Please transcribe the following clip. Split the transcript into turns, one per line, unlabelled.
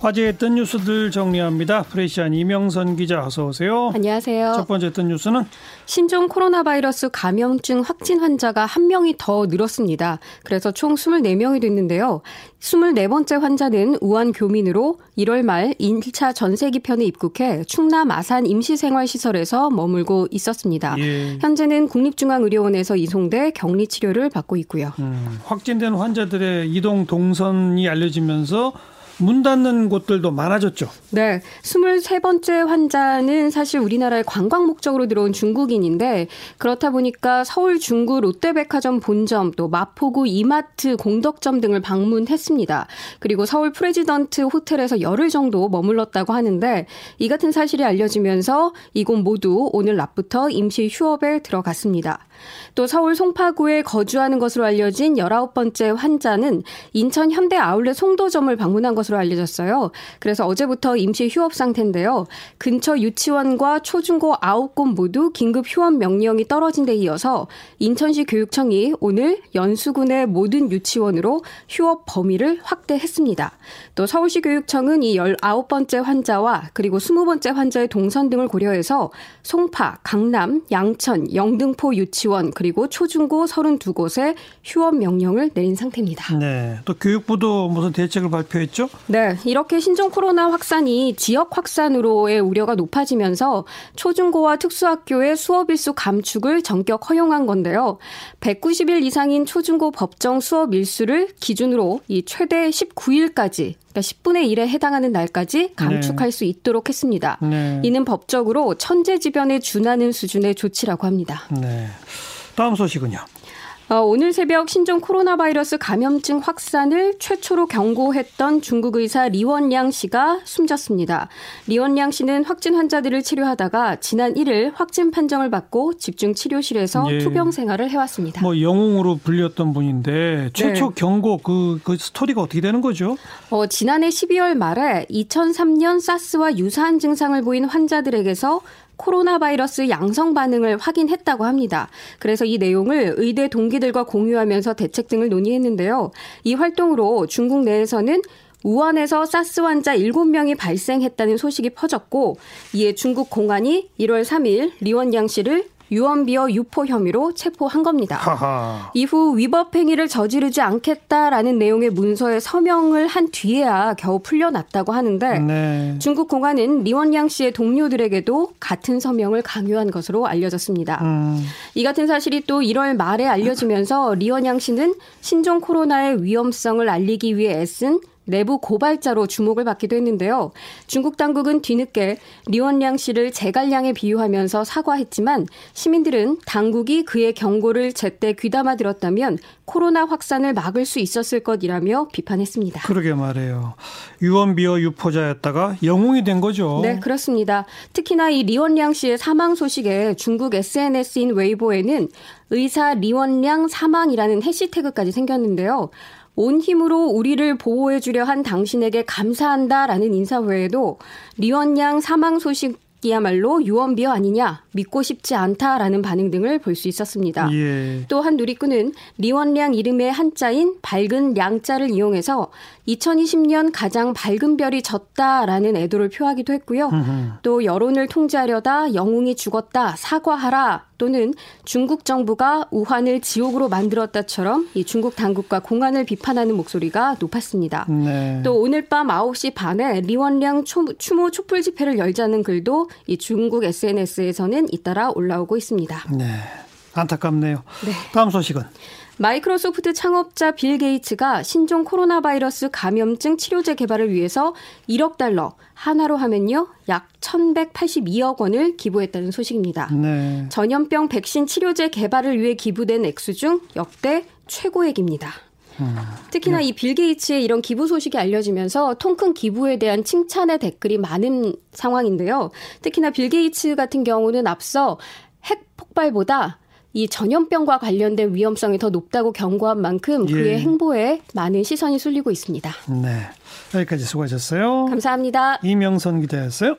화제했던 뉴스들 정리합니다. 프레시안 이명선 기자 어서 오세요.
안녕하세요.
첫 번째 했던 뉴스는
신종 코로나 바이러스 감염증 확진 환자가 한 명이 더 늘었습니다. 그래서 총 24명이 됐는데요. 24번째 환자는 우한 교민으로 1월 말 1차 전세 기편에 입국해 충남 아산 임시생활시설에서 머물고 있었습니다. 예. 현재는 국립중앙의료원에서 이송돼 격리 치료를 받고 있고요. 음,
확진된 환자들의 이동 동선이 알려지면서 문 닫는 곳들도 많아졌죠.
네. 23번째 환자는 사실 우리나라에 관광 목적으로 들어온 중국인인데 그렇다 보니까 서울 중구 롯데백화점 본점 또 마포구 이마트 공덕점 등을 방문했습니다. 그리고 서울 프레지던트 호텔에서 열흘 정도 머물렀다고 하는데 이 같은 사실이 알려지면서 이곳 모두 오늘 낮부터 임시 휴업에 들어갔습니다. 또 서울 송파구에 거주하는 것으로 알려진 19번째 환자는 인천 현대 아울렛 송도점을 방문한 것으로 알려졌어요. 그래서 어제부터 임시 휴업 상태인데요. 근처 유치원과 초중고 9곳 모두 긴급 휴업 명령이 떨어진 데 이어서 인천시 교육청이 오늘 연수군의 모든 유치원으로 휴업 범위를 확대했습니다. 또 서울시 교육청은 이 19번째 환자와 그리고 20번째 환자의 동선 등을 고려해서 송파, 강남, 양천, 영등포 유치원 그리고 초중고 32곳에 휴업 명령을 내린 상태입니다.
네. 또 교육부도 무슨 대책을 발표했죠?
네. 이렇게 신종 코로나 확산이 지역 확산으로의 우려가 높아지면서 초중고와 특수학교의 수업 일수 감축을 전격 허용한 건데요. 190일 이상인 초중고 법정 수업 일수를 기준으로 이 최대 19일까지 그러니까 10분의 1에 해당하는 날까지 감축할 네. 수 있도록 했습니다. 네. 이는 법적으로 천재지변에 준하는 수준의 조치라고 합니다.
네. 다음 소식은요.
어, 오늘 새벽 신종 코로나 바이러스 감염증 확산을 최초로 경고했던 중국 의사 리원량 씨가 숨졌습니다. 리원량 씨는 확진 환자들을 치료하다가 지난 1일 확진 판정을 받고 집중 치료실에서 예. 투병 생활을 해왔습니다.
뭐 영웅으로 불렸던 분인데 최초 네. 경고 그, 그 스토리가 어떻게 되는 거죠?
어, 지난해 12월 말에 2003년 사스와 유사한 증상을 보인 환자들에게서 코로나 바이러스 양성 반응을 확인했다고 합니다. 그래서 이 내용을 의대 동기들과 공유하면서 대책 등을 논의했는데요. 이 활동으로 중국 내에서는 우한에서 사스 환자 7명이 발생했다는 소식이 퍼졌고 이에 중국 공안이 1월 3일 리원량 씨를 유언비어 유포 혐의로 체포한 겁니다. 하하. 이후 위법 행위를 저지르지 않겠다라는 내용의 문서에 서명을 한 뒤에야 겨우 풀려났다고 하는데 네. 중국 공안은 리원량 씨의 동료들에게도 같은 서명을 강요한 것으로 알려졌습니다. 음. 이 같은 사실이 또 1월 말에 알려지면서 리원양 씨는 신종 코로나의 위험성을 알리기 위해 애쓴 내부 고발자로 주목을 받기도 했는데요. 중국 당국은 뒤늦게 리원량 씨를 제갈량에 비유하면서 사과했지만 시민들은 당국이 그의 경고를 제때 귀담아 들었다면 코로나 확산을 막을 수 있었을 것이라며 비판했습니다.
그러게 말해요. 유언비어 유포자였다가 영웅이 된 거죠.
네, 그렇습니다. 특히나 이 리원량 씨의 사망 소식에 중국 SNS인 웨이보에는 의사 리원량 사망이라는 해시태그까지 생겼는데요. 온 힘으로 우리를 보호해 주려 한 당신에게 감사한다라는 인사 외에도 리원량 사망 소식이야말로 유언비어 아니냐 믿고 싶지 않다라는 반응 등을 볼 수 있었습니다. 예. 또한 누리꾼은 리원량 이름의 한자인 밝은 량자를 이용해서 2020년 가장 밝은 별이 졌다라는 애도를 표하기도 했고요. 또 여론을 통제하려다 영웅이 죽었다 사과하라 또는 중국 정부가 우한을 지옥으로 만들었다처럼 이 중국 당국과 공안을 비판하는 목소리가 높았습니다. 네. 또 오늘 밤 9시 반에 리원량 추모 촛불 집회를 열자는 글도 이 중국 SNS에서는 잇따라 올라오고 있습니다.
네. 안타깝네요. 네. 다음 소식은
마이크로소프트 창업자 빌 게이츠가 신종 코로나 바이러스 감염증 치료제 개발을 위해서 1억 달러, 한화로 하면요, 약 1,182억 원을 기부했다는 소식입니다. 네. 전염병 백신 치료제 개발을 위해 기부된 액수 중 역대 최고액입니다. 음, 특히나 네. 이 빌 게이츠의 이런 기부 소식이 알려지면서 통큰 기부에 대한 칭찬의 댓글이 많은 상황인데요. 특히나 빌 게이츠 같은 경우는 앞서 핵 폭발보다 이 전염병과 관련된 위험성이 더 높다고 경고한 만큼 그의 예. 행보에 많은 시선이 쏠리고 있습니다.
네. 여기까지 수고하셨어요.
감사합니다.
이명선 기자였어요.